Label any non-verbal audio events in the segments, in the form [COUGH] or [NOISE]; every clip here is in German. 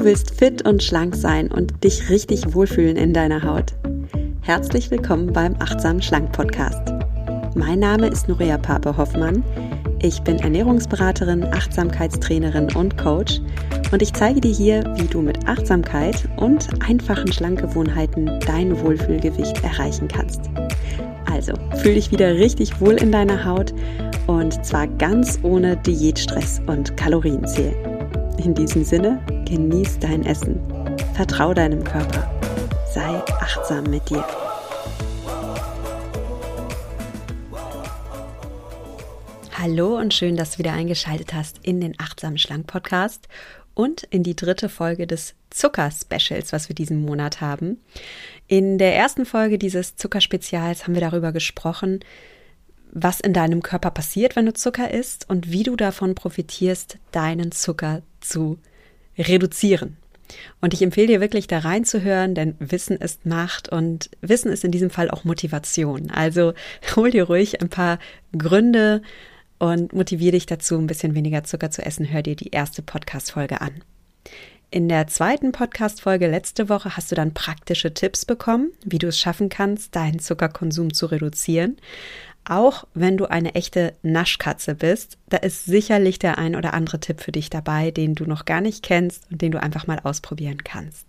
Du willst fit und schlank sein und dich richtig wohlfühlen in deiner Haut. Herzlich willkommen beim Achtsam Schlank Podcast. Mein Name ist Nuria Pape Hoffmann. Ich bin Ernährungsberaterin, Achtsamkeitstrainerin und Coach und ich zeige dir hier, wie du mit Achtsamkeit und einfachen Schlankgewohnheiten dein Wohlfühlgewicht erreichen kannst. Also, fühl dich wieder richtig wohl in deiner Haut und zwar ganz ohne Diätstress und Kalorienzählen. In diesem Sinne, genieß dein Essen, vertrau deinem Körper, sei achtsam mit dir. Hallo und schön, dass du wieder eingeschaltet hast in den Achtsam Schlank Podcast und in die dritte Folge des Zucker-Specials, was wir diesen Monat haben. In der ersten Folge dieses Zuckerspezials haben wir darüber gesprochen, was in deinem Körper passiert, wenn du Zucker isst und wie du davon profitierst, deinen Zucker zu reduzieren. Und ich empfehle dir wirklich da reinzuhören, denn Wissen ist Macht und Wissen ist in diesem Fall auch Motivation. Also [LAUGHS] hol dir ruhig ein paar Gründe und motiviere dich dazu, ein bisschen weniger Zucker zu essen. Hör dir die erste Podcast-Folge an. In der zweiten Podcast-Folge letzte Woche hast du dann praktische Tipps bekommen, wie du es schaffen kannst, deinen Zuckerkonsum zu reduzieren. Auch wenn du eine echte Naschkatze bist, da ist sicherlich der ein oder andere Tipp für dich dabei, den du noch gar nicht kennst und den du einfach mal ausprobieren kannst.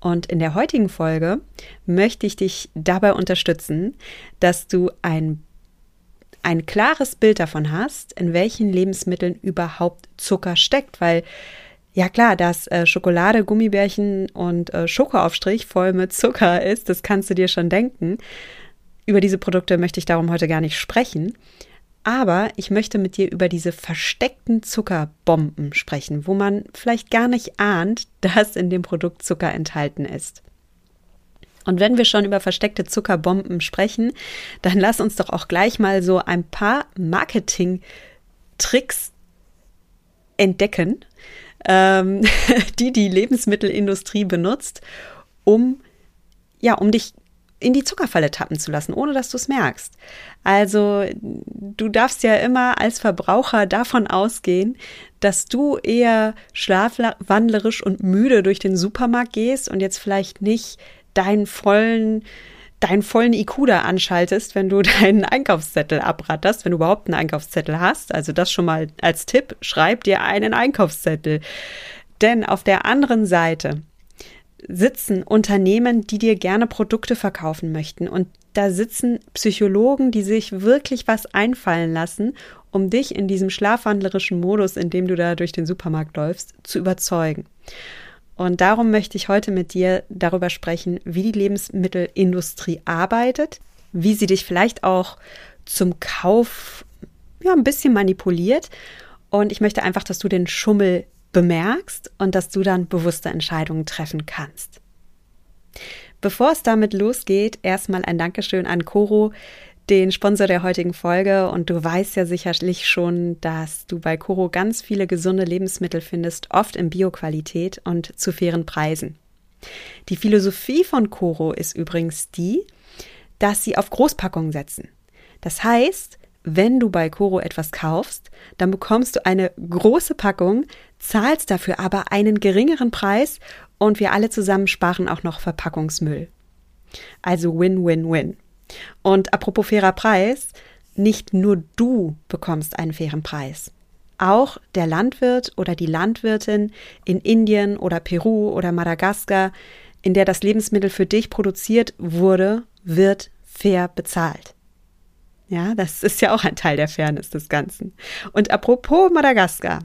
Und in der heutigen Folge möchte ich dich dabei unterstützen, dass du ein, ein klares Bild davon hast, in welchen Lebensmitteln überhaupt Zucker steckt, weil ja klar, dass äh, Schokolade, Gummibärchen und äh, Schokoaufstrich voll mit Zucker ist, das kannst du dir schon denken. Über diese Produkte möchte ich darum heute gar nicht sprechen. Aber ich möchte mit dir über diese versteckten Zuckerbomben sprechen, wo man vielleicht gar nicht ahnt, [LAUGHS] dass in dem Produkt Zucker enthalten ist. Und wenn wir schon über versteckte Zuckerbomben sprechen, dann lass uns doch auch gleich mal so ein paar Marketing-Tricks entdecken, ähm, [LAUGHS] die die Lebensmittelindustrie benutzt, um ja, um dich in die Zuckerfalle tappen zu lassen, ohne dass du es merkst. Also du darfst ja immer als Verbraucher davon ausgehen, dass du eher schlafwandlerisch und müde durch den Supermarkt gehst und jetzt vielleicht nicht deinen vollen deinen vollen IQ da anschaltest, wenn du [LAUGHS] deinen Einkaufszettel abratterst, wenn du überhaupt einen Einkaufszettel hast. Also das schon mal als Tipp, schreib dir einen Einkaufszettel. Denn auf der anderen Seite sitzen Unternehmen, die dir gerne Produkte verkaufen möchten. Und da sitzen Psychologen, die sich wirklich was einfallen lassen, um dich in diesem schlafwandlerischen Modus, in dem du da durch den Supermarkt läufst, zu überzeugen. Und darum möchte ich heute mit dir darüber sprechen, wie die Lebensmittelindustrie arbeitet, wie sie dich vielleicht auch zum Kauf ja, ein bisschen manipuliert. Und ich möchte einfach, dass du den Schummel bemerkst und dass du dann bewusste Entscheidungen treffen kannst. Bevor es damit losgeht, erstmal ein Dankeschön an Coro, den Sponsor der heutigen Folge. Und du weißt ja sicherlich schon, dass du bei Coro ganz viele gesunde Lebensmittel findest, oft in Bioqualität und zu fairen Preisen. Die Philosophie von Coro ist übrigens die, dass sie auf Großpackungen setzen. Das heißt, wenn du bei Coro etwas kaufst, dann bekommst du eine große Packung, zahlst dafür aber einen geringeren Preis und wir alle zusammen sparen auch noch Verpackungsmüll. Also Win-Win-Win. Und apropos fairer Preis, nicht nur du bekommst einen fairen Preis. Auch der Landwirt oder die Landwirtin in Indien oder Peru oder Madagaskar, in der das Lebensmittel für dich produziert wurde, wird fair bezahlt. Ja, das ist ja auch ein Teil der Fairness des Ganzen. Und apropos Madagaskar.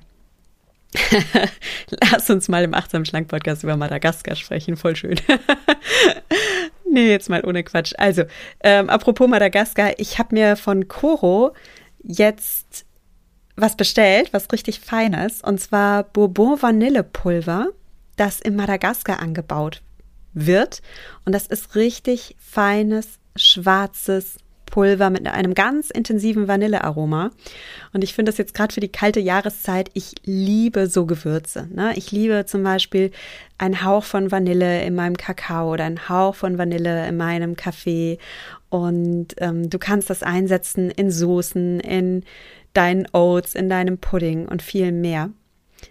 [LAUGHS] Lass uns mal im Achtsam Schlank Podcast über Madagaskar sprechen. Voll schön. [LAUGHS] nee, jetzt mal ohne Quatsch. Also, ähm, apropos Madagaskar. Ich habe mir von Koro jetzt was bestellt, was richtig Feines. Und zwar Bourbon Vanillepulver, das in Madagaskar angebaut wird. Und das ist richtig feines, schwarzes Pulver mit einem ganz intensiven Vanillearoma. Und ich finde das jetzt gerade für die kalte Jahreszeit, ich liebe so Gewürze. Ne? Ich liebe zum Beispiel einen Hauch von Vanille in meinem Kakao oder einen Hauch von Vanille in meinem Kaffee. Und ähm, du kannst das einsetzen in Soßen, in deinen Oats, in deinem Pudding und viel mehr.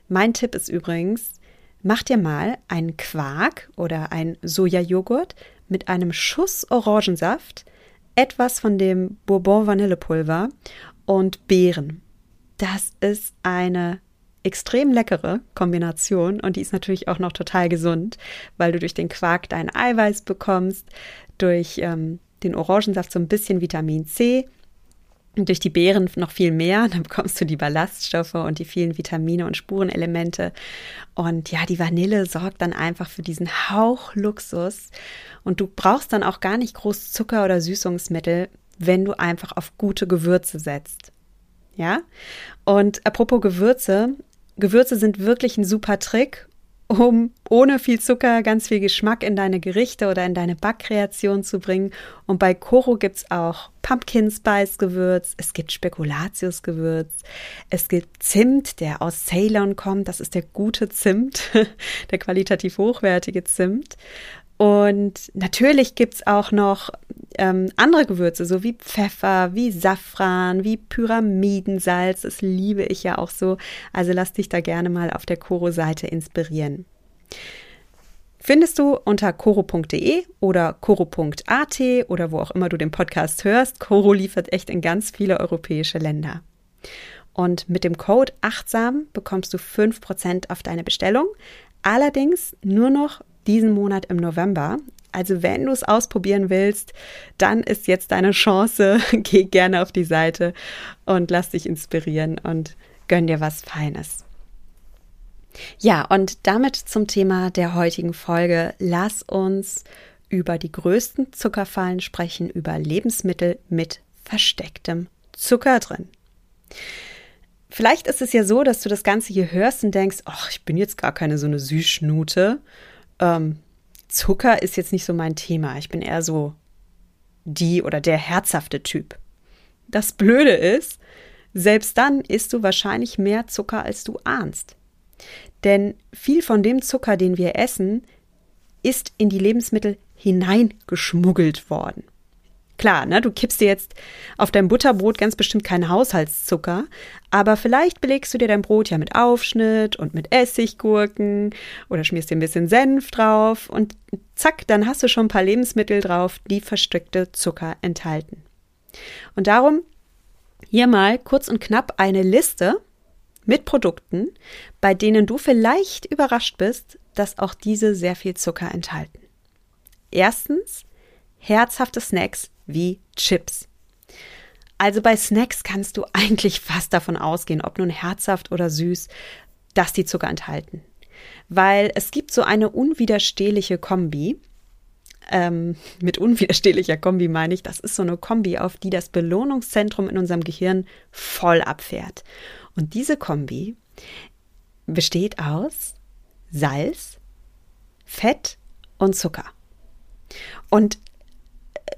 Mein Tipp ist übrigens, mach dir mal einen Quark oder einen Sojajoghurt mit einem Schuss Orangensaft, etwas von dem Bourbon Vanillepulver und Beeren. Das ist eine extrem leckere Kombination und die ist natürlich auch noch total gesund, weil du durch den Quark dein Eiweiß bekommst, durch ähm, den Orangensaft so ein bisschen Vitamin C und durch die Beeren noch viel mehr. Dann bekommst du die Ballaststoffe und die vielen Vitamine und Spurenelemente. Und ja, die Vanille sorgt dann einfach für diesen Hauch Luxus. Und du brauchst dann auch gar nicht groß Zucker oder Süßungsmittel, wenn du einfach auf gute Gewürze setzt. Ja? Und apropos Gewürze, Gewürze sind wirklich ein super Trick, um ohne viel Zucker ganz viel Geschmack in deine Gerichte oder in deine Backkreation zu bringen. Und bei Koro gibt es auch Pumpkin Spice Gewürz, es gibt Spekulatius Gewürz, es gibt Zimt, der aus Ceylon kommt. Das ist der gute Zimt, [LAUGHS] der qualitativ hochwertige Zimt. Und natürlich gibt es auch noch ähm, andere Gewürze, so wie Pfeffer, wie Safran, wie Pyramidensalz. Das liebe ich ja auch so. Also lass dich da gerne mal auf der Koro-Seite inspirieren. Findest du unter koro.de oder koro.at oder wo auch immer du den Podcast hörst. Koro liefert echt in ganz viele europäische Länder. Und mit dem Code achtsam bekommst du 5% auf deine Bestellung. Allerdings nur noch diesen Monat im November. Also wenn du es ausprobieren willst, dann ist jetzt deine Chance. [LAUGHS] Geh gerne auf die Seite und lass dich inspirieren und gönn dir was Feines. Ja, und damit zum Thema der heutigen Folge. Lass uns über die größten Zuckerfallen sprechen, über Lebensmittel mit verstecktem Zucker drin. Vielleicht ist es ja so, dass du das Ganze hier hörst und denkst, ach, ich bin jetzt gar keine so eine Süßschnute ähm, Zucker ist jetzt nicht so mein Thema. Ich bin eher so die oder der herzhafte Typ. Das Blöde ist, selbst dann isst du wahrscheinlich mehr Zucker, als du ahnst. Denn viel von dem Zucker, den wir essen, ist in die Lebensmittel hineingeschmuggelt worden. Klar, ne, du kippst dir jetzt auf dein Butterbrot ganz bestimmt keinen Haushaltszucker, aber vielleicht belegst du dir dein Brot ja mit Aufschnitt und mit Essiggurken oder schmierst dir ein bisschen Senf drauf und zack, dann hast du schon ein paar Lebensmittel drauf, die versteckte Zucker enthalten. Und darum hier mal kurz und knapp eine Liste mit Produkten, bei denen du vielleicht überrascht bist, dass auch diese sehr viel Zucker enthalten. Erstens herzhafte Snacks wie Chips. Also bei Snacks kannst du eigentlich fast davon ausgehen, ob nun herzhaft oder süß, dass die Zucker enthalten. Weil es gibt so eine unwiderstehliche Kombi. Ähm, mit unwiderstehlicher Kombi meine ich, das ist so eine Kombi, auf die das Belohnungszentrum in unserem Gehirn voll abfährt. Und diese Kombi besteht aus Salz, Fett und Zucker. Und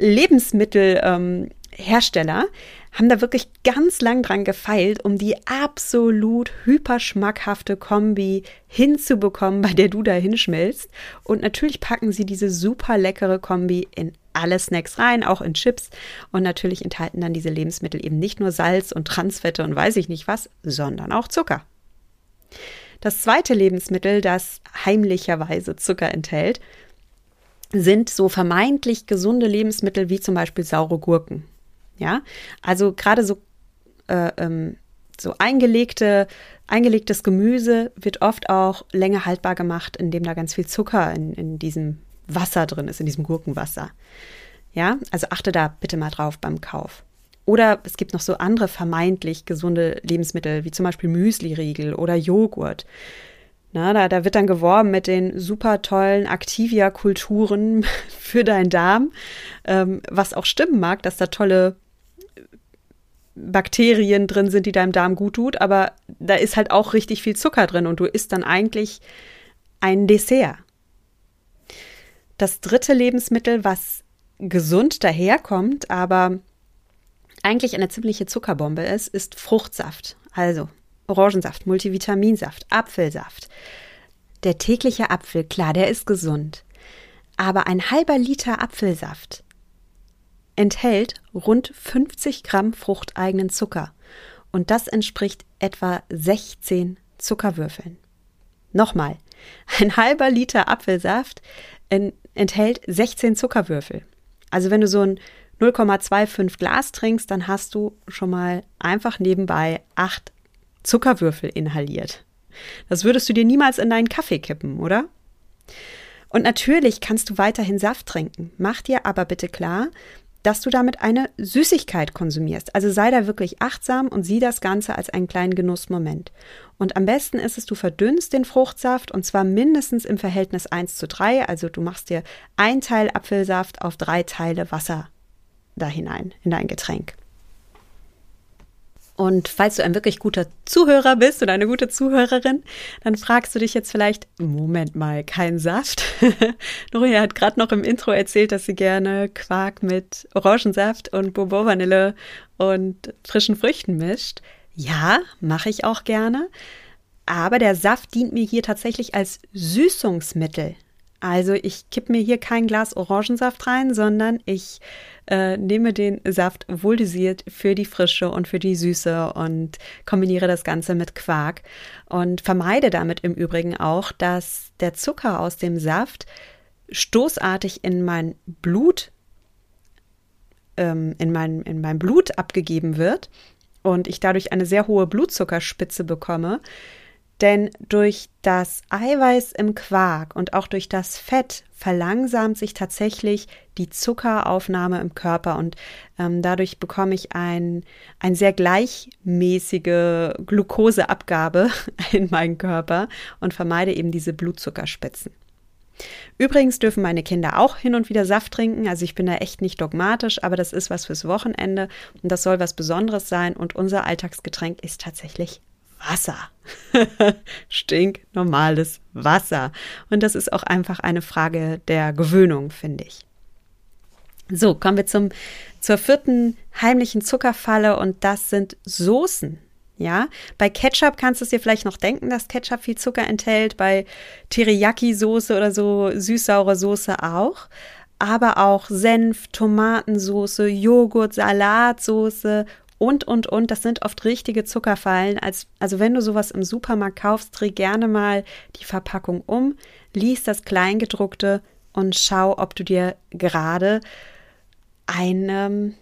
Lebensmittelhersteller ähm, haben da wirklich ganz lang dran gefeilt, um die absolut hyperschmackhafte Kombi hinzubekommen, bei der du da hinschmilzt. Und natürlich packen sie diese super leckere Kombi in alle Snacks rein, auch in Chips. Und natürlich enthalten dann diese Lebensmittel eben nicht nur Salz und Transfette und weiß ich nicht was, sondern auch Zucker. Das zweite Lebensmittel, das heimlicherweise Zucker enthält, sind so vermeintlich gesunde Lebensmittel wie zum Beispiel saure Gurken. Ja, also gerade so, äh, ähm, so eingelegte, eingelegtes Gemüse wird oft auch länger haltbar gemacht, indem da ganz viel Zucker in, in diesem Wasser drin ist, in diesem Gurkenwasser. Ja, also achte da bitte mal drauf beim Kauf. Oder es gibt noch so andere vermeintlich gesunde Lebensmittel, wie zum Beispiel Müsli-Riegel oder Joghurt. Na, da, da wird dann geworben mit den super tollen Activia-Kulturen [LAUGHS] für deinen Darm, ähm, was auch stimmen mag, dass da tolle Bakterien drin sind, die deinem Darm gut tut, aber da ist halt auch richtig viel Zucker drin und du isst dann eigentlich ein Dessert. Das dritte Lebensmittel, was gesund daherkommt, aber eigentlich eine ziemliche Zuckerbombe ist, ist Fruchtsaft. Also Orangensaft, Multivitaminsaft, Apfelsaft. Der tägliche Apfel, klar, der ist gesund. Aber ein halber Liter Apfelsaft enthält rund 50 Gramm fruchteigenen Zucker. Und das entspricht etwa 16 Zuckerwürfeln. Nochmal, Ein halber Liter Apfelsaft enthält 16 Zuckerwürfel. Also wenn du so ein 0,25 Glas trinkst, dann hast du schon mal einfach nebenbei acht Zuckerwürfel inhaliert. Das würdest du dir niemals in deinen Kaffee kippen, oder? Und natürlich kannst du weiterhin Saft trinken. Mach dir aber bitte klar, dass du damit eine Süßigkeit konsumierst. Also sei da wirklich achtsam und sieh das Ganze als einen kleinen Genussmoment. Und am besten ist es, du verdünnst den Fruchtsaft und zwar mindestens im Verhältnis 1 zu 3. Also du machst dir ein Teil Apfelsaft auf drei Teile Wasser da hinein in dein Getränk. Und falls du ein wirklich guter Zuhörer bist oder eine gute Zuhörerin, dann fragst du dich jetzt vielleicht, Moment mal, kein Saft? [LAUGHS] Noria hat gerade noch im Intro erzählt, dass sie gerne Quark mit Orangensaft und Bourbon Vanille und frischen Früchten mischt. Ja, mache ich auch gerne. Aber der Saft dient mir hier tatsächlich als Süßungsmittel. Also ich kipp mir hier kein Glas Orangensaft rein, sondern ich äh, nehme den Saft wohldosiert für die Frische und für die Süße und kombiniere das Ganze mit Quark und vermeide damit im Übrigen auch, dass der Zucker aus dem Saft stoßartig in mein Blut ähm, in mein, in mein Blut abgegeben wird und ich dadurch eine sehr hohe Blutzuckerspitze bekomme, denn durch das Eiweiß im Quark und auch durch das Fett verlangsamt sich tatsächlich die Zuckeraufnahme im Körper und ähm, dadurch bekomme ich ein, ein sehr gleichmäßige Glukoseabgabe [LAUGHS] in meinen Körper und vermeide eben diese Blutzuckerspitzen. Übrigens dürfen meine Kinder auch hin und wieder Saft trinken. Also ich bin da echt nicht dogmatisch, aber das ist was fürs Wochenende und das soll was Besonderes sein. Und unser Alltagsgetränk ist tatsächlich Wasser. [LAUGHS] Stinknormales Wasser. Und das ist auch einfach eine Frage der Gewöhnung, finde ich. So, kommen wir zum, zur vierten heimlichen Zuckerfalle und das sind Soßen. Ja, bei Ketchup kannst du es dir vielleicht noch denken, dass Ketchup viel Zucker enthält, bei Teriyaki-Soße oder so süß-saure Soße auch. Aber auch Senf, Tomatensoße, Joghurt, Salatsoße und, und, und. Das sind oft richtige Zuckerfallen. Als, also wenn du sowas im Supermarkt kaufst, dreh gerne mal die Verpackung um, lies das Kleingedruckte und schau, ob du dir gerade eine,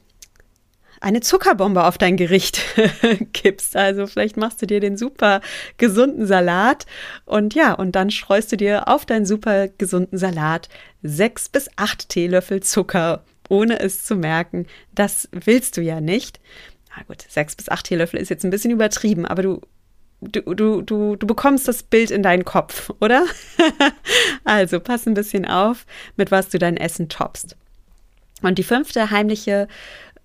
eine Zuckerbombe auf dein Gericht [LAUGHS] kippst. Also vielleicht machst du dir den super gesunden Salat und ja, und dann streust du dir auf deinen super gesunden Salat sechs bis acht Teelöffel Zucker, ohne es zu merken. Das willst du ja nicht na gut, sechs bis acht Teelöffel ist jetzt ein bisschen übertrieben, aber du, du, du, du, du bekommst das Bild in deinen Kopf, oder? [LAUGHS] also pass ein bisschen auf, mit was du dein Essen toppst. Und die fünfte heimliche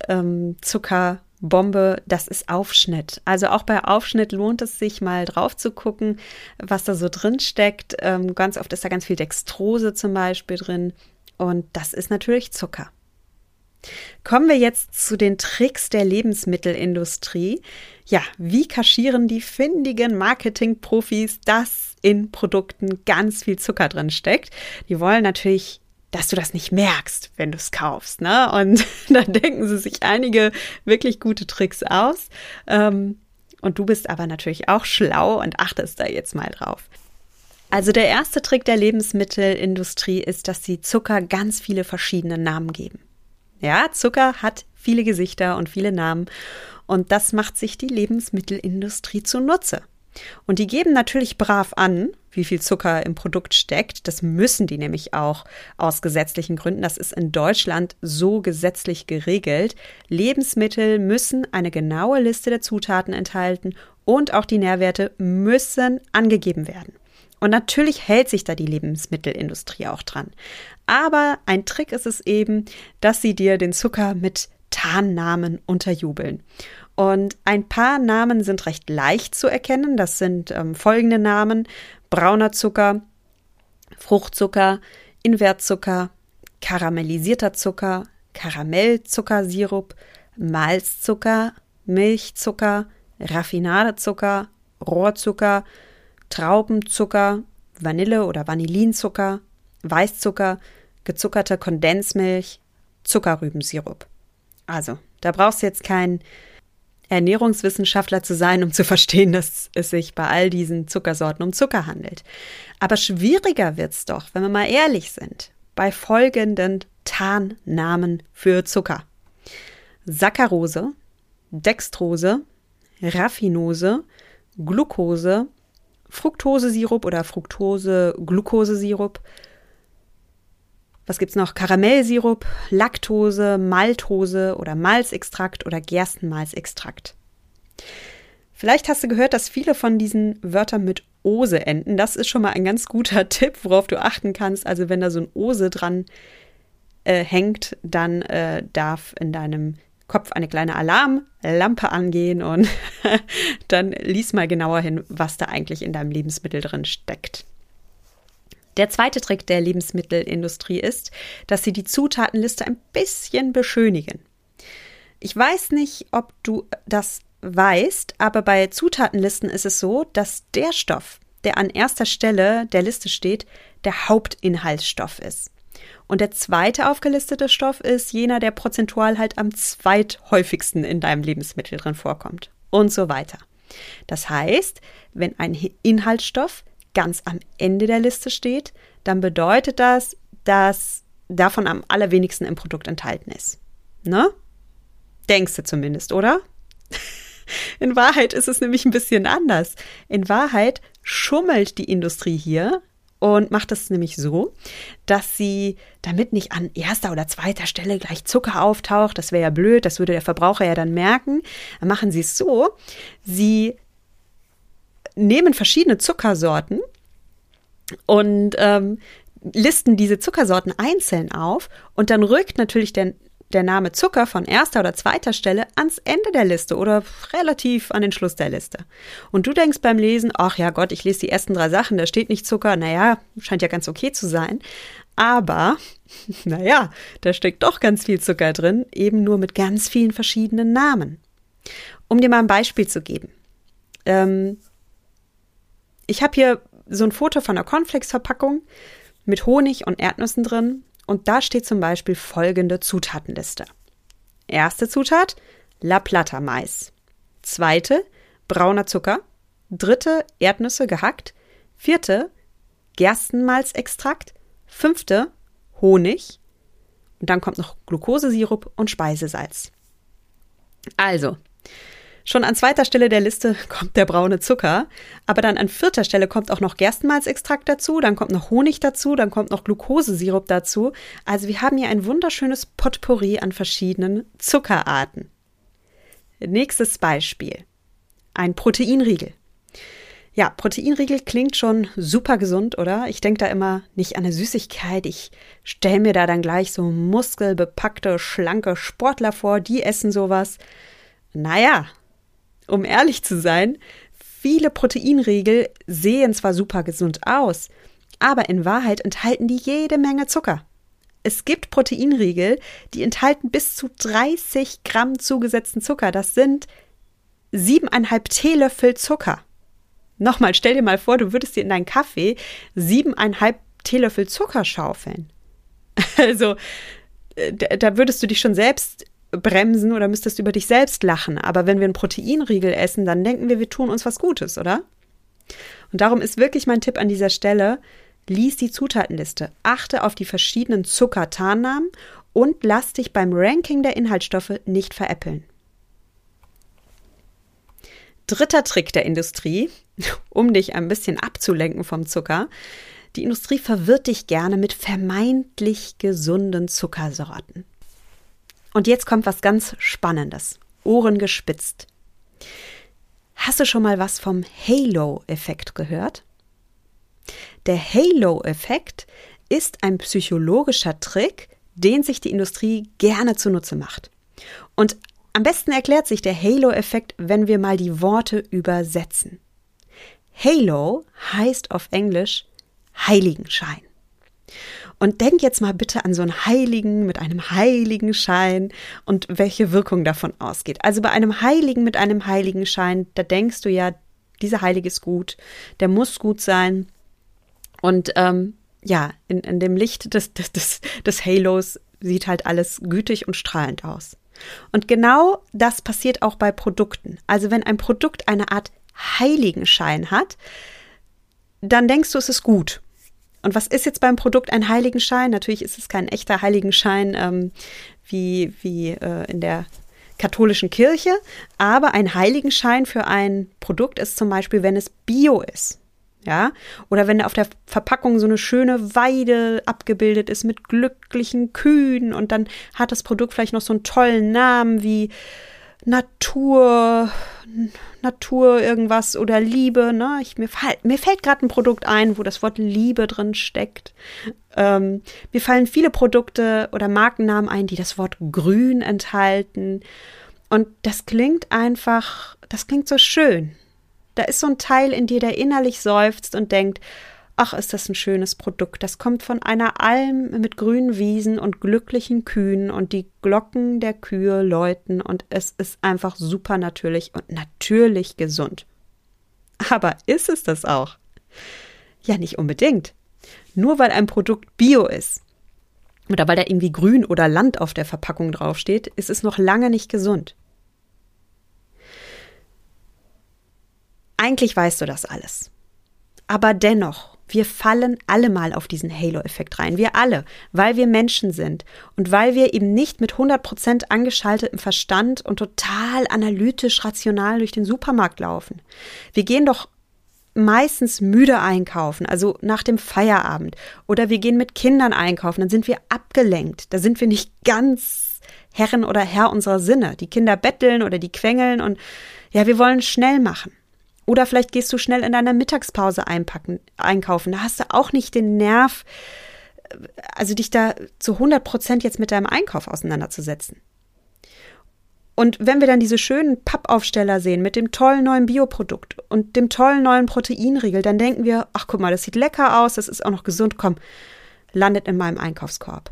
ähm, Zuckerbombe, das ist Aufschnitt. Also auch bei Aufschnitt lohnt es sich mal drauf zu gucken, was da so drin steckt. Ähm, ganz oft ist da ganz viel Dextrose zum Beispiel drin. Und das ist natürlich Zucker. Kommen wir jetzt zu den Tricks der Lebensmittelindustrie. Ja, wie kaschieren die findigen Marketingprofis, dass in Produkten ganz viel Zucker drin steckt? Die wollen natürlich dass du das nicht merkst, wenn du es kaufst. Ne? Und [LAUGHS] da denken sie sich einige wirklich gute Tricks aus. Ähm, und du bist aber natürlich auch schlau und achtest da jetzt mal drauf. Also der erste Trick der Lebensmittelindustrie ist, dass sie Zucker ganz viele verschiedene Namen geben. Ja, Zucker hat viele Gesichter und viele Namen und das macht sich die Lebensmittelindustrie zunutze. Und die geben natürlich brav an, wie viel Zucker im Produkt steckt. Das müssen die nämlich auch aus gesetzlichen Gründen. Das ist in Deutschland so gesetzlich geregelt. Lebensmittel müssen eine genaue Liste der Zutaten enthalten und auch die Nährwerte müssen angegeben werden. Und natürlich hält sich da die Lebensmittelindustrie auch dran. Aber ein Trick ist es eben, dass sie dir den Zucker mit Tarnnamen unterjubeln. Und ein paar Namen sind recht leicht zu erkennen. Das sind ähm, folgende Namen: brauner Zucker, Fruchtzucker, Invertzucker, karamellisierter Zucker, Karamellzuckersirup, Malzzucker, Milchzucker, Raffinadezucker, Rohrzucker, Traubenzucker, Vanille- oder Vanillinzucker, Weißzucker, gezuckerte Kondensmilch, Zuckerrübensirup. Also, da brauchst du jetzt kein Ernährungswissenschaftler zu sein, um zu verstehen, dass es sich bei all diesen Zuckersorten um Zucker handelt. Aber schwieriger wird's doch, wenn wir mal ehrlich sind, bei folgenden Tarnnamen für Zucker. Saccharose, Dextrose, Raffinose, Glucose, Fructosesirup oder Fructose-Glukosesirup. Was gibt's noch? Karamellsirup, Laktose, Maltose oder Malzextrakt oder Gerstenmalzextrakt. Vielleicht hast du gehört, dass viele von diesen Wörtern mit Ose enden. Das ist schon mal ein ganz guter [LAUGHS] Tipp, worauf du achten kannst. Also wenn da so ein Ose dran äh, hängt, dann äh, darf in deinem Kopf eine kleine Alarmlampe angehen und [LAUGHS] dann lies mal genauer hin, was da eigentlich in deinem Lebensmittel drin steckt. Der zweite Trick der Lebensmittelindustrie ist, dass sie die Zutatenliste ein bisschen beschönigen. Ich weiß nicht, ob du das weißt, aber bei Zutatenlisten ist es so, dass der Stoff, der an erster Stelle der Liste steht, der Hauptinhaltsstoff ist. Und der zweite aufgelistete Stoff ist jener, der prozentual halt am zweithäufigsten in deinem Lebensmittel drin vorkommt. Und so weiter. Das heißt, wenn ein Inhaltsstoff ganz am Ende der Liste steht, dann bedeutet das, dass davon am allerwenigsten im Produkt enthalten ist. Ne? Denkst du zumindest, oder? [LAUGHS] In Wahrheit ist es nämlich ein bisschen anders. In Wahrheit schummelt die Industrie hier und macht es nämlich so, dass sie, damit nicht an erster oder zweiter Stelle gleich Zucker auftaucht, das wäre ja blöd, das würde der Verbraucher ja dann merken, dann machen sie es so, sie nehmen verschiedene Zuckersorten und ähm, listen diese Zuckersorten einzeln auf und dann rückt natürlich der der Name Zucker von erster oder zweiter Stelle ans Ende der Liste oder relativ an den Schluss der Liste. Und du denkst beim Lesen, ach ja Gott, ich lese die ersten drei Sachen, da steht nicht Zucker, naja, scheint ja ganz okay zu sein. Aber, [LAUGHS] naja, da steckt doch ganz viel Zucker drin, eben nur mit ganz vielen verschiedenen Namen. Um dir mal ein Beispiel zu geben. Ähm, ich habe hier so ein Foto von einer Cornflakes-Verpackung mit Honig und Erdnüssen drin und da steht zum Beispiel folgende Zutatenliste. Erste Zutat, La Plata Mais. Zweite, brauner Zucker. Dritte, Erdnüsse gehackt. Vierte, Gerstenmalzextrakt. Fünfte, Honig. Und dann kommt noch Glukosesirup und Speisesalz. Also, Schon an zweiter Stelle der Liste kommt der braune Zucker, aber dann an vierter Stelle kommt auch noch Gerstenmalzextrakt dazu, dann kommt noch Honig dazu, dann kommt noch Glukosesirup dazu. Also wir haben hier ein wunderschönes Potpourri an verschiedenen Zuckerarten. Nächstes Beispiel. Ein Proteinriegel. Ja, Proteinriegel klingt schon super gesund, oder? Ich denke da immer nicht an eine Süßigkeit. Ich stelle mir da dann gleich so muskelbepackte, schlanke Sportler vor, die essen sowas. Naja, um ehrlich zu sein, viele Proteinriegel sehen zwar super gesund aus, aber in Wahrheit enthalten die jede Menge Zucker. Es gibt Proteinriegel, die enthalten bis zu 30 Gramm zugesetzten Zucker. Das sind siebeneinhalb Teelöffel Zucker. Nochmal, stell dir mal vor, du würdest dir in deinen Kaffee siebeneinhalb Teelöffel Zucker schaufeln. [LAUGHS] Also, äh, da würdest du dich schon selbst bremsen oder müsstest über dich selbst lachen. Aber wenn wir einen Proteinriegel essen, dann denken wir, wir tun uns was Gutes, oder? Und darum ist wirklich mein Tipp an dieser Stelle, lies die Zutatenliste, achte auf die verschiedenen Zuckertarnnamen und lass dich beim Ranking der Inhaltsstoffe nicht veräppeln. Dritter Trick der Industrie, [LAUGHS] um dich ein bisschen abzulenken vom Zucker. Die Industrie verwirrt dich gerne mit vermeintlich gesunden Zuckersorten. Und jetzt kommt was ganz Spannendes. Ohren gespitzt. Hast du schon mal was vom Halo-Effekt gehört? Der Halo-Effekt ist ein psychologischer Trick, den sich die Industrie gerne zunutze macht. Und am besten erklärt sich der Halo-Effekt, wenn wir mal die Worte übersetzen. Halo heißt auf Englisch Heiligenschein. Und denk jetzt mal bitte an so einen Heiligen mit einem heiligen Schein und welche Wirkung davon ausgeht. Also bei einem Heiligen mit einem heiligen Schein, da denkst du ja, dieser Heilige ist gut, der muss gut sein. Und ähm, ja, in, in dem Licht des, des, des, des Halos sieht halt alles gütig und strahlend aus. Und genau das passiert auch bei Produkten. Also wenn ein Produkt eine Art Heiligenschein hat, dann denkst du, es ist gut. Und was ist jetzt beim Produkt ein Heiligenschein? Natürlich ist es kein echter Heiligenschein ähm, wie, wie äh, in der katholischen Kirche, aber ein Heiligenschein für ein Produkt ist zum Beispiel, wenn es bio ist. Ja, oder wenn auf der Verpackung so eine schöne Weide abgebildet ist mit glücklichen Kühen und dann hat das Produkt vielleicht noch so einen tollen Namen wie Natur, Natur irgendwas oder Liebe. Ne? Ich, mir, fall, mir fällt gerade ein Produkt ein, wo das Wort Liebe drin steckt. Ähm, mir fallen viele Produkte oder Markennamen ein, die das Wort Grün enthalten. Und das klingt einfach, das klingt so schön. Da ist so ein Teil in dir, der innerlich seufzt und denkt, ach, ist das ein schönes Produkt. Das kommt von einer Alm mit grünen Wiesen und glücklichen Kühen und die Glocken der Kühe läuten und es ist einfach super natürlich und natürlich gesund. Aber ist es das auch? Ja, nicht unbedingt. Nur weil ein Produkt bio ist oder weil da irgendwie Grün oder Land auf der Verpackung draufsteht, ist es noch lange nicht gesund. Eigentlich weißt du das alles. Aber dennoch, wir fallen alle mal auf diesen Halo-Effekt rein. Wir alle, weil wir Menschen sind und weil wir eben nicht mit 100% angeschaltetem Verstand und total analytisch rational durch den Supermarkt laufen. Wir gehen doch meistens müde einkaufen, also nach dem Feierabend. Oder wir gehen mit Kindern einkaufen, dann sind wir abgelenkt. Da sind wir nicht ganz Herren oder Herr unserer Sinne. Die Kinder betteln oder die quengeln und ja, wir wollen schnell machen. Oder vielleicht gehst du schnell in deiner Mittagspause einpacken, einkaufen. Da hast du auch nicht den Nerv, also dich da zu 100 Prozent jetzt mit deinem Einkauf auseinanderzusetzen. Und wenn wir dann diese schönen Pappaufsteller sehen mit dem tollen neuen Bioprodukt und dem tollen neuen Proteinriegel, dann denken wir, ach guck mal, das sieht lecker aus, das ist auch noch gesund, komm, landet in meinem Einkaufskorb.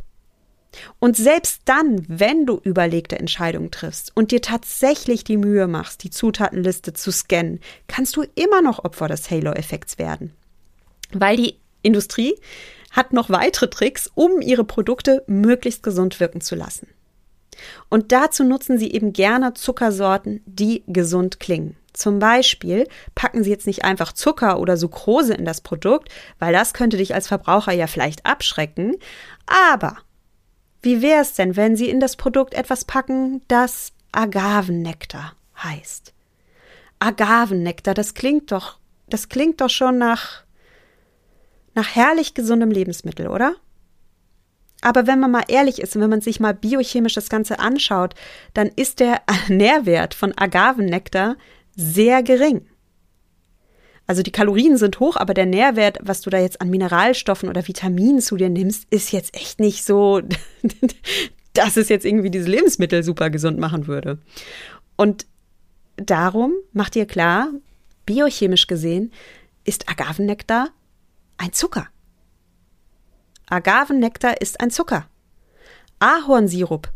Und selbst dann, wenn du überlegte Entscheidungen triffst und dir tatsächlich die Mühe machst, die Zutatenliste zu scannen, kannst du immer noch Opfer des Halo-Effekts werden. Weil die Industrie hat noch weitere Tricks, um ihre Produkte möglichst gesund wirken zu lassen. Und dazu nutzen sie eben gerne Zuckersorten, die gesund klingen. Zum Beispiel packen sie jetzt nicht einfach Zucker oder Sucrose in das Produkt, weil das könnte dich als Verbraucher ja vielleicht abschrecken, aber wie wäre es denn, wenn Sie in das Produkt etwas packen, das Agavennektar heißt? Agavennektar, das klingt doch, das klingt doch schon nach, nach herrlich gesundem Lebensmittel, oder? Aber wenn man mal ehrlich ist und wenn man sich mal biochemisch das Ganze anschaut, dann ist der [LAUGHS] Nährwert von Agavennektar sehr gering. Also die Kalorien sind hoch, aber der Nährwert, was du da jetzt an Mineralstoffen oder Vitaminen zu dir nimmst, ist jetzt echt nicht so, [LAUGHS] dass es jetzt irgendwie dieses Lebensmittel super gesund machen würde. Und darum macht dir klar, biochemisch gesehen ist Agavennektar ein Zucker. Agavennektar ist ein Zucker. Ahornsirup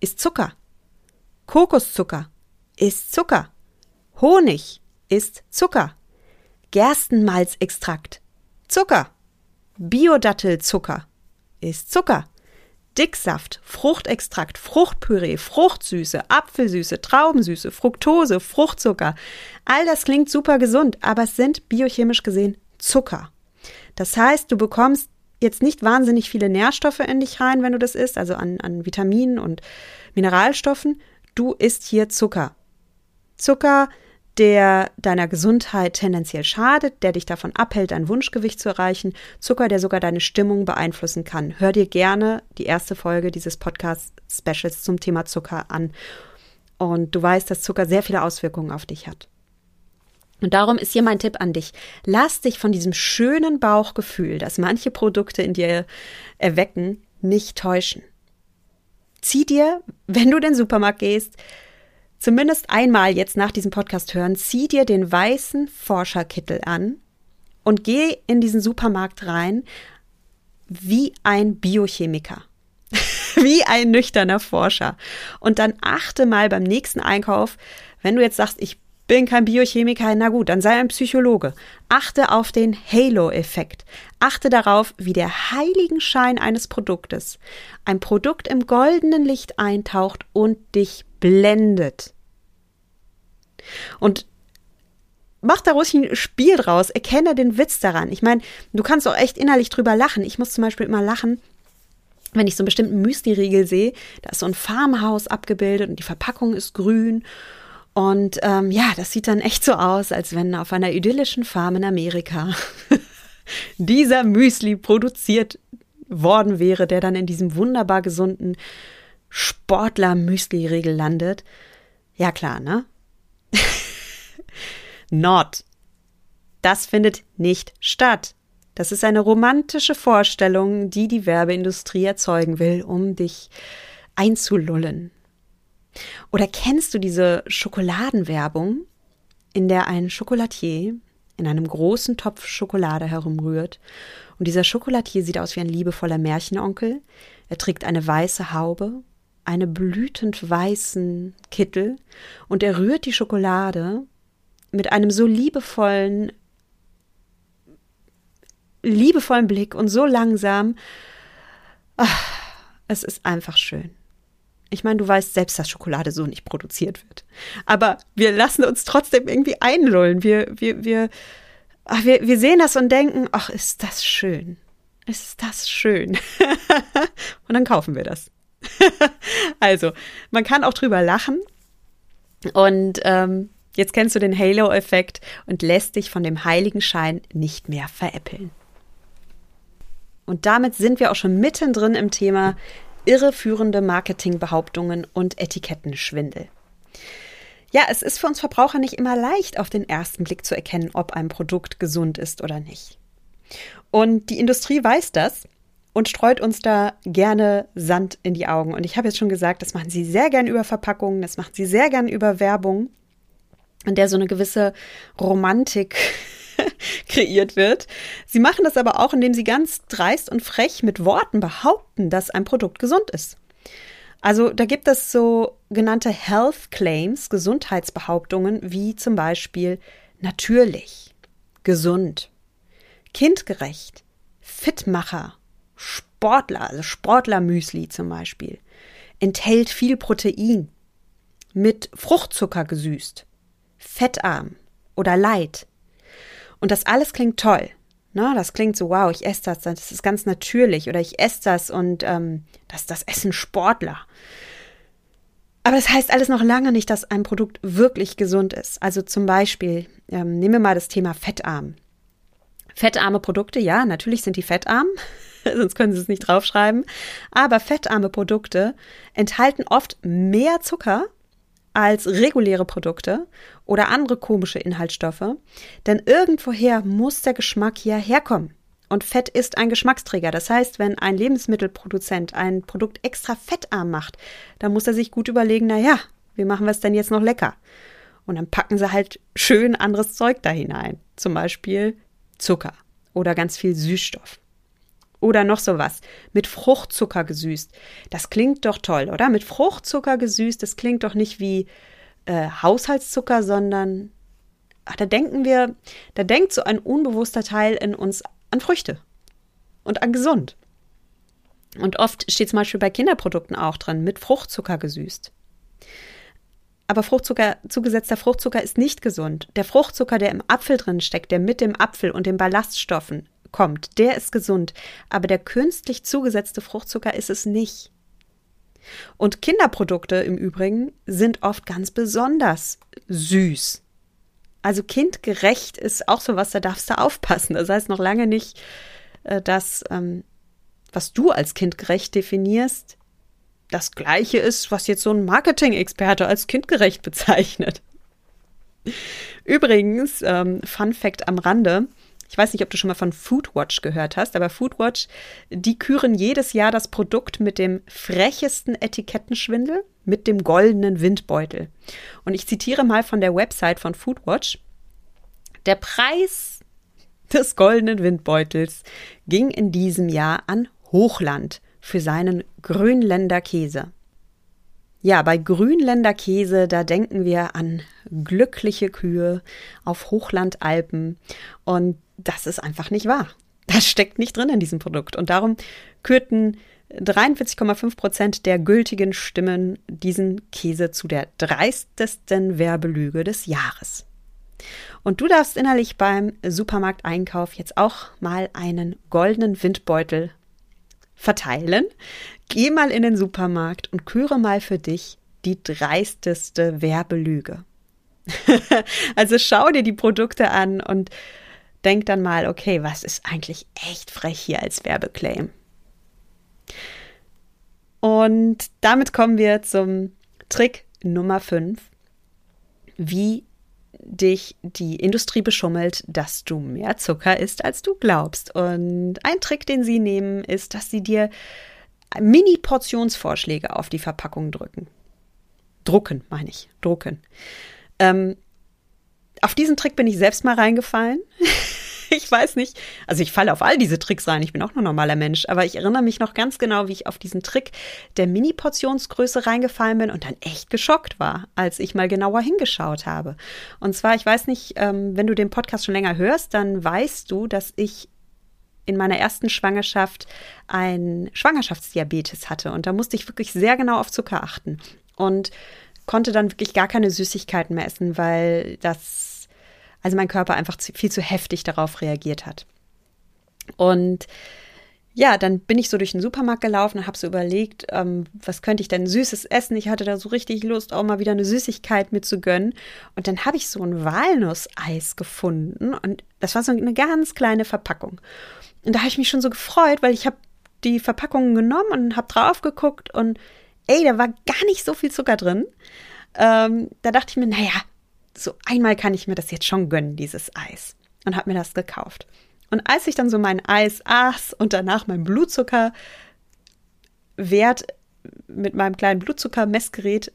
ist Zucker. Kokoszucker ist Zucker. Honig ist Zucker. Gerstenmalzextrakt. Zucker. Biodattelzucker ist Zucker. Dicksaft, Fruchtextrakt, Fruchtpüree, Fruchtsüße, Apfelsüße, Traubensüße, Fructose, Fruchtzucker. All das klingt super gesund, aber es sind biochemisch gesehen Zucker. Das heißt, du bekommst jetzt nicht wahnsinnig viele Nährstoffe in dich rein, wenn du das isst, also an, an Vitaminen und Mineralstoffen. Du isst hier Zucker. Zucker der deiner Gesundheit tendenziell schadet, der dich davon abhält, dein Wunschgewicht zu erreichen, Zucker, der sogar deine Stimmung beeinflussen kann. Hör dir gerne die erste Folge dieses Podcast-Specials zum Thema Zucker an. Und du weißt, dass Zucker sehr viele Auswirkungen auf dich hat. Und darum ist hier mein Tipp an dich. Lass dich von diesem schönen Bauchgefühl, das manche Produkte in dir erwecken, nicht täuschen. Zieh dir, wenn du den Supermarkt gehst, zumindest einmal jetzt nach diesem Podcast hören, zieh dir den weißen Forscherkittel an und geh in diesen Supermarkt rein wie ein Biochemiker. [LAUGHS] wie ein nüchterner Forscher. Und dann achte mal beim nächsten Einkauf, wenn du jetzt sagst, ich bin kein Biochemiker, na gut, dann sei ein Psychologe. Achte auf den Halo-Effekt. Achte darauf, wie der Heiligenschein eines Produktes ein Produkt im goldenen Licht eintaucht und dich blendet. Und mach da ruhig ein Spiel draus, erkenne den Witz daran. Ich meine, du kannst auch echt innerlich drüber lachen. Ich muss zum Beispiel immer lachen, wenn ich so einen bestimmten Müsli-Riegel sehe, da ist so ein Farmhaus abgebildet und die Verpackung ist grün und ähm, ja, das sieht dann echt so aus, als wenn auf einer idyllischen Farm in Amerika [LAUGHS] dieser Müsli produziert worden wäre, der dann in diesem wunderbar gesunden Sportler-Müsli-Regel landet. Ja, klar, ne? [LAUGHS] Not. Das findet nicht statt. Das ist eine romantische Vorstellung, die die Werbeindustrie erzeugen will, um dich einzulullen. Oder kennst du diese Schokoladenwerbung, in der ein Schokolatier in einem großen Topf Schokolade herumrührt und dieser Schokolatier sieht aus wie ein liebevoller Märchenonkel. Er trägt eine weiße Haube, einen blütend weißen Kittel und er rührt die Schokolade mit einem so liebevollen, liebevollen Blick und so langsam. Ach, es ist einfach schön. Ich meine, du weißt selbst, dass Schokolade so nicht produziert wird. Aber wir lassen uns trotzdem irgendwie einlullen. Wir, wir, wir, ach, wir, wir sehen das und denken, ach, ist das schön. Ist das schön. [LAUGHS] und dann kaufen wir das. [LAUGHS] also, man kann auch drüber lachen. Und ähm, jetzt kennst du den Halo-Effekt und lässt dich von dem heiligen Schein nicht mehr veräppeln. Und damit sind wir auch schon mittendrin im Thema irreführende Marketingbehauptungen und Etikettenschwindel. Ja, es ist für uns Verbraucher nicht immer leicht, auf den ersten Blick zu erkennen, ob ein Produkt gesund ist oder nicht. Und die Industrie weiß das und streut uns da gerne Sand in die Augen. Und ich habe jetzt schon gesagt, das machen sie sehr gern über Verpackungen, das machen sie sehr gern über Werbung, in der so eine gewisse Romantik [LAUGHS] kreiert wird. Sie machen das aber auch, indem sie ganz dreist und frech mit Worten behaupten, dass ein Produkt gesund ist. Also da gibt es so genannte Health Claims, Gesundheitsbehauptungen, wie zum Beispiel natürlich, gesund, kindgerecht, Fitmacher, Sportler, also Sportlermüsli zum Beispiel, enthält viel Protein, mit Fruchtzucker gesüßt, fettarm oder light, und das alles klingt toll. Ne? Das klingt so, wow, ich esse das, das ist ganz natürlich. Oder ich esse das und ähm, das, das essen Sportler. Aber das heißt alles noch lange nicht, dass ein Produkt wirklich gesund ist. Also zum Beispiel, ähm, nehmen wir mal das Thema fettarm. Fettarme Produkte, ja, natürlich sind die fettarm, [LAUGHS] sonst können Sie es nicht draufschreiben. Aber fettarme Produkte enthalten oft mehr Zucker als reguläre Produkte oder andere komische Inhaltsstoffe, denn irgendwoher muss der Geschmack ja herkommen. Und Fett ist ein Geschmacksträger. Das heißt, wenn ein Lebensmittelproduzent ein Produkt extra fettarm macht, dann muss er sich gut überlegen, na ja, wie machen wir es denn jetzt noch lecker? Und dann packen sie halt schön anderes Zeug da hinein. Zum Beispiel Zucker oder ganz viel Süßstoff. Oder noch sowas. Mit Fruchtzucker gesüßt. Das klingt doch toll, oder? Mit Fruchtzucker gesüßt, das klingt doch nicht wie äh, Haushaltszucker, sondern ach, da denken wir, da denkt so ein unbewusster Teil in uns an Früchte und an gesund. Und oft steht zum Beispiel bei Kinderprodukten auch drin, mit Fruchtzucker gesüßt. Aber Fruchtzucker, zugesetzter Fruchtzucker ist nicht gesund. Der Fruchtzucker, der im Apfel drin steckt, der mit dem Apfel und den Ballaststoffen kommt, der ist gesund. Aber der künstlich zugesetzte Fruchtzucker ist es nicht. Und Kinderprodukte im Übrigen sind oft ganz besonders süß. Also kindgerecht ist auch so was, da darfst du aufpassen. Das heißt noch lange nicht, äh, dass ähm, was du als kindgerecht definierst, das gleiche ist, was jetzt so ein Marketing-Experte als kindgerecht bezeichnet. Übrigens, ähm, Fun Fact am Rande, ich weiß nicht, ob du schon mal von Foodwatch gehört hast, aber Foodwatch, die küren jedes Jahr das Produkt mit dem frechesten Etikettenschwindel, mit dem goldenen Windbeutel. Und ich zitiere mal von der Website von Foodwatch. Der Preis des goldenen Windbeutels ging in diesem Jahr an Hochland für seinen Grünländer Käse. Ja, bei Grünländer Käse, da denken wir an glückliche Kühe auf Hochlandalpen. Und das ist einfach nicht wahr. Das steckt nicht drin in diesem Produkt. Und darum kürten 43,5 Prozent der gültigen Stimmen diesen Käse zu der dreistesten Werbelüge des Jahres. Und du darfst innerlich beim Supermarkteinkauf jetzt auch mal einen goldenen Windbeutel verteilen. Geh mal in den Supermarkt und küre mal für dich die dreisteste Werbelüge. [LAUGHS] also schau dir die Produkte an und denk dann mal, okay, was ist eigentlich echt frech hier als Werbeclaim? Und damit kommen wir zum Trick Nummer 5, wie dich die Industrie beschummelt, dass du mehr Zucker isst, als du glaubst. Und ein Trick, den sie nehmen, ist, dass sie dir Mini-Portionsvorschläge auf die Verpackung drücken. Drucken, meine ich, drucken. Ähm, auf diesen Trick bin ich selbst mal reingefallen. [LAUGHS] ich weiß nicht. Also ich falle auf all diese Tricks rein. Ich bin auch nur normaler Mensch. Aber ich erinnere mich noch ganz genau, wie ich auf diesen Trick der Mini-Portionsgröße reingefallen bin und dann echt geschockt war, als ich mal genauer hingeschaut habe. Und zwar, ich weiß nicht, ähm, wenn du den Podcast schon länger hörst, dann weißt du, dass ich in meiner ersten Schwangerschaft ein Schwangerschaftsdiabetes hatte. Und da musste ich wirklich sehr genau auf Zucker achten. Und konnte dann wirklich gar keine Süßigkeiten mehr essen, weil das also mein Körper einfach zu, viel zu heftig darauf reagiert hat. Und ja, dann bin ich so durch den Supermarkt gelaufen und habe so überlegt, ähm, was könnte ich denn Süßes essen? Ich hatte da so richtig Lust, auch mal wieder eine Süßigkeit mitzugönnen. Und dann habe ich so ein Walnusseis gefunden und das war so eine ganz kleine Verpackung. Und da habe ich mich schon so gefreut, weil ich habe die Verpackungen genommen und habe drauf geguckt und ey, da war gar nicht so viel Zucker drin. Ähm, da dachte ich mir, naja, so einmal kann ich mir das jetzt schon gönnen, dieses Eis. Und habe mir das gekauft. Und als ich dann so mein Eis aß und danach mein Blutzuckerwert mit meinem kleinen Blutzuckermessgerät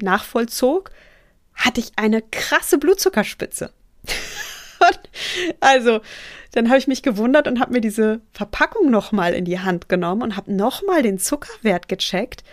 nachvollzog, hatte ich eine krasse Blutzuckerspitze. [LAUGHS] also, dann habe ich mich gewundert und habe mir diese Verpackung nochmal in die Hand genommen und habe nochmal den Zuckerwert gecheckt.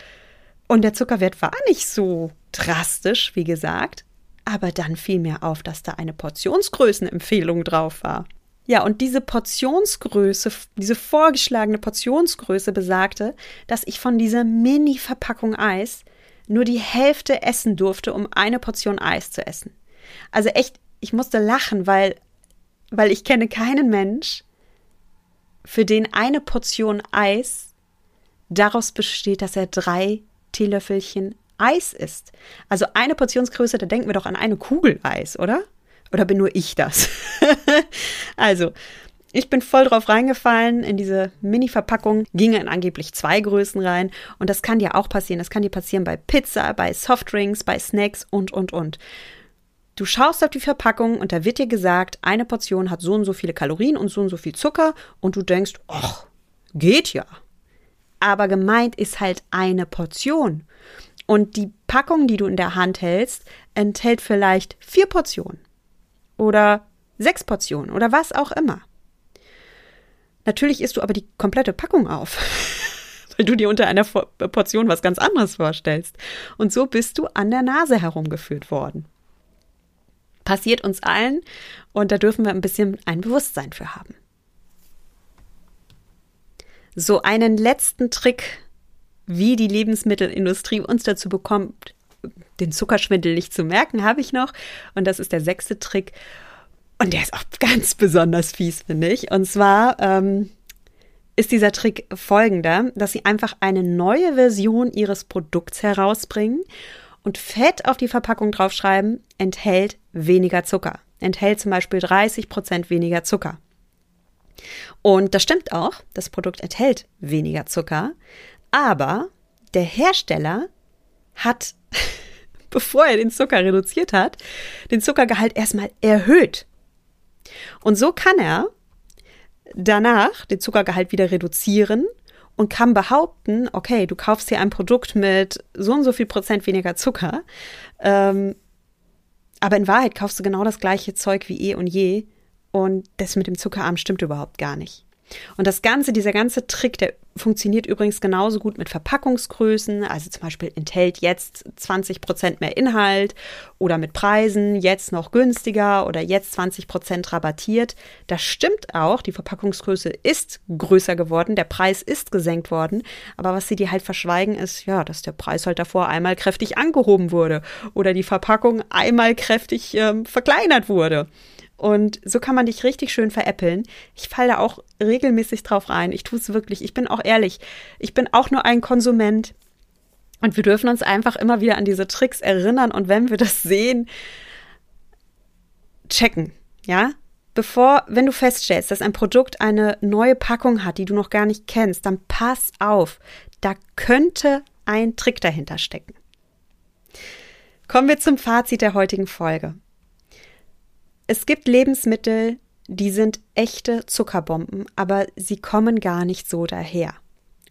Und der Zuckerwert war nicht so drastisch, wie gesagt. Aber dann fiel mir auf, dass da eine Portionsgrößenempfehlung drauf war. Ja, und diese Portionsgröße, diese vorgeschlagene Portionsgröße besagte, dass ich von dieser Mini-Verpackung Eis nur die Hälfte essen durfte, um eine Portion Eis zu essen. Also echt, ich musste lachen, weil, weil ich kenne keinen Mensch, für den eine Portion Eis daraus besteht, dass er drei Teelöffelchen Eis ist. Also eine Portionsgröße, da denken wir doch an eine Kugel Eis, oder? Oder bin nur ich das? [LAUGHS] also, ich bin voll drauf reingefallen in diese Mini-Verpackung, gingen angeblich zwei Größen rein und das kann dir auch passieren. Das kann dir passieren bei Pizza, bei Softdrinks, bei Snacks und, und, und. Du schaust auf die Verpackung und da wird dir gesagt, eine Portion hat so und so viele Kalorien und so und so viel Zucker und du denkst, ach, geht ja. Aber gemeint ist halt eine Portion. Und die Packung, die du in der Hand hältst, enthält vielleicht vier Portionen oder sechs Portionen oder was auch immer. Natürlich isst du aber die komplette Packung auf, [LAUGHS] weil du dir unter einer Portion was ganz anderes vorstellst. Und so bist du an der Nase herumgeführt worden. Passiert uns allen und da dürfen wir ein bisschen ein Bewusstsein für haben. So einen letzten Trick wie die Lebensmittelindustrie uns dazu bekommt, den Zuckerschwindel nicht zu merken, habe ich noch. Und das ist der sechste Trick. Und der ist auch ganz besonders fies, finde ich. Und zwar ähm, ist dieser Trick folgender, dass sie einfach eine neue Version ihres Produkts herausbringen und fett auf die Verpackung draufschreiben, enthält weniger Zucker. Enthält zum Beispiel 30 Prozent weniger Zucker. Und das stimmt auch, das Produkt enthält weniger Zucker, aber der Hersteller hat, [LAUGHS] bevor er den Zucker reduziert hat, den Zuckergehalt erstmal erhöht. Und so kann er danach den Zuckergehalt wieder reduzieren und kann behaupten, okay, du kaufst hier ein Produkt mit so und so viel Prozent weniger Zucker, ähm, aber in Wahrheit kaufst du genau das gleiche Zeug wie eh und je und das mit dem Zuckerarm stimmt überhaupt gar nicht. Und das Ganze, dieser ganze Trick, der funktioniert übrigens genauso gut mit Verpackungsgrößen. Also zum Beispiel enthält jetzt 20 Prozent mehr Inhalt oder mit Preisen jetzt noch günstiger oder jetzt 20 Prozent rabattiert. Das stimmt auch. Die Verpackungsgröße ist größer geworden. Der Preis ist gesenkt worden. Aber was sie dir halt verschweigen ist, ja, dass der Preis halt davor einmal kräftig angehoben wurde oder die Verpackung einmal kräftig ähm, verkleinert wurde. Und so kann man dich richtig schön veräppeln. Ich falle da auch regelmäßig drauf rein. Ich tue es wirklich. Ich bin auch ehrlich. Ich bin auch nur ein Konsument. Und wir dürfen uns einfach immer wieder an diese Tricks erinnern. Und wenn wir das sehen, checken. Ja? Bevor, wenn du feststellst, dass ein Produkt eine neue Packung hat, die du noch gar nicht kennst, dann pass auf. Da könnte ein Trick dahinter stecken. Kommen wir zum Fazit der heutigen Folge. Es gibt Lebensmittel, die sind echte Zuckerbomben, aber sie kommen gar nicht so daher.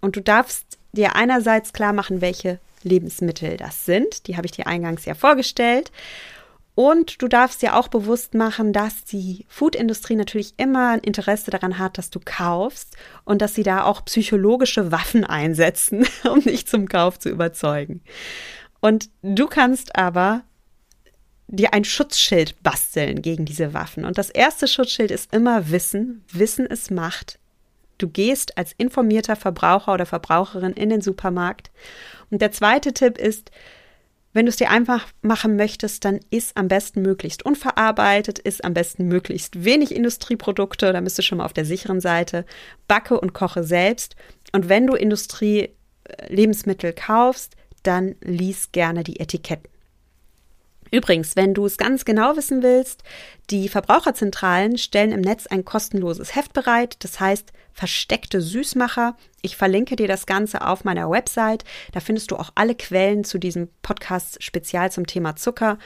Und du darfst dir einerseits klar machen, welche Lebensmittel das sind. Die habe ich dir eingangs ja vorgestellt. Und du darfst dir auch bewusst machen, dass die Foodindustrie natürlich immer ein Interesse daran hat, dass du kaufst und dass sie da auch psychologische Waffen einsetzen, [LAUGHS] um dich zum Kauf zu überzeugen. Und du kannst aber dir ein Schutzschild basteln gegen diese Waffen. Und das erste Schutzschild ist immer Wissen. Wissen ist Macht. Du gehst als informierter Verbraucher oder Verbraucherin in den Supermarkt. Und der zweite Tipp ist, wenn du es dir einfach machen möchtest, dann ist am besten möglichst unverarbeitet, ist am besten möglichst wenig Industrieprodukte, da bist du schon mal auf der sicheren Seite. Backe und koche selbst. Und wenn du Industrie-Lebensmittel kaufst, dann lies gerne die Etiketten. Übrigens, wenn du es ganz genau wissen willst, die Verbraucherzentralen stellen im Netz ein kostenloses Heft bereit, das heißt versteckte Süßmacher. Ich verlinke dir das Ganze auf meiner Website. Da findest du auch alle Quellen zu diesem Podcast spezial zum Thema Zucker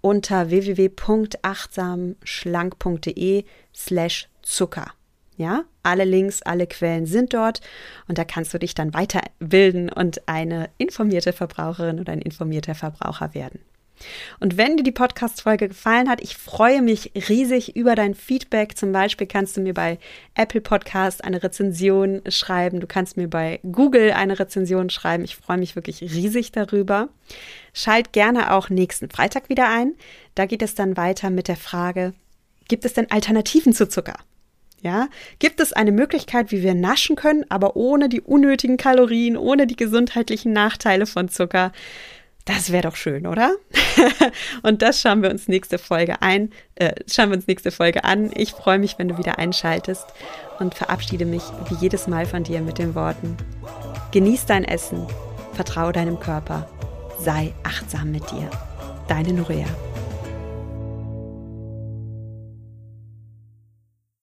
unter www.achtsamschlank.de slash Zucker. Ja, alle Links, alle Quellen sind dort und da kannst du dich dann weiterbilden und eine informierte Verbraucherin oder ein informierter Verbraucher werden. Und wenn dir die Podcast-Folge gefallen hat, ich freue mich riesig über dein Feedback. Zum Beispiel kannst du mir bei Apple Podcast eine Rezension schreiben. Du kannst mir bei Google eine Rezension schreiben. Ich freue mich wirklich riesig darüber. Schalt gerne auch nächsten Freitag wieder ein. Da geht es dann weiter mit der Frage, gibt es denn Alternativen zu Zucker? Ja, gibt es eine Möglichkeit, wie wir naschen können, aber ohne die unnötigen Kalorien, ohne die gesundheitlichen Nachteile von Zucker? Das wäre doch schön, oder? [LAUGHS] und das schauen wir uns nächste Folge ein, äh, schauen wir uns nächste Folge an. Ich freue mich, wenn du wieder einschaltest und verabschiede mich wie jedes Mal von dir mit den Worten: Genieß dein Essen, vertraue deinem Körper, sei achtsam mit dir. Deine Nuria.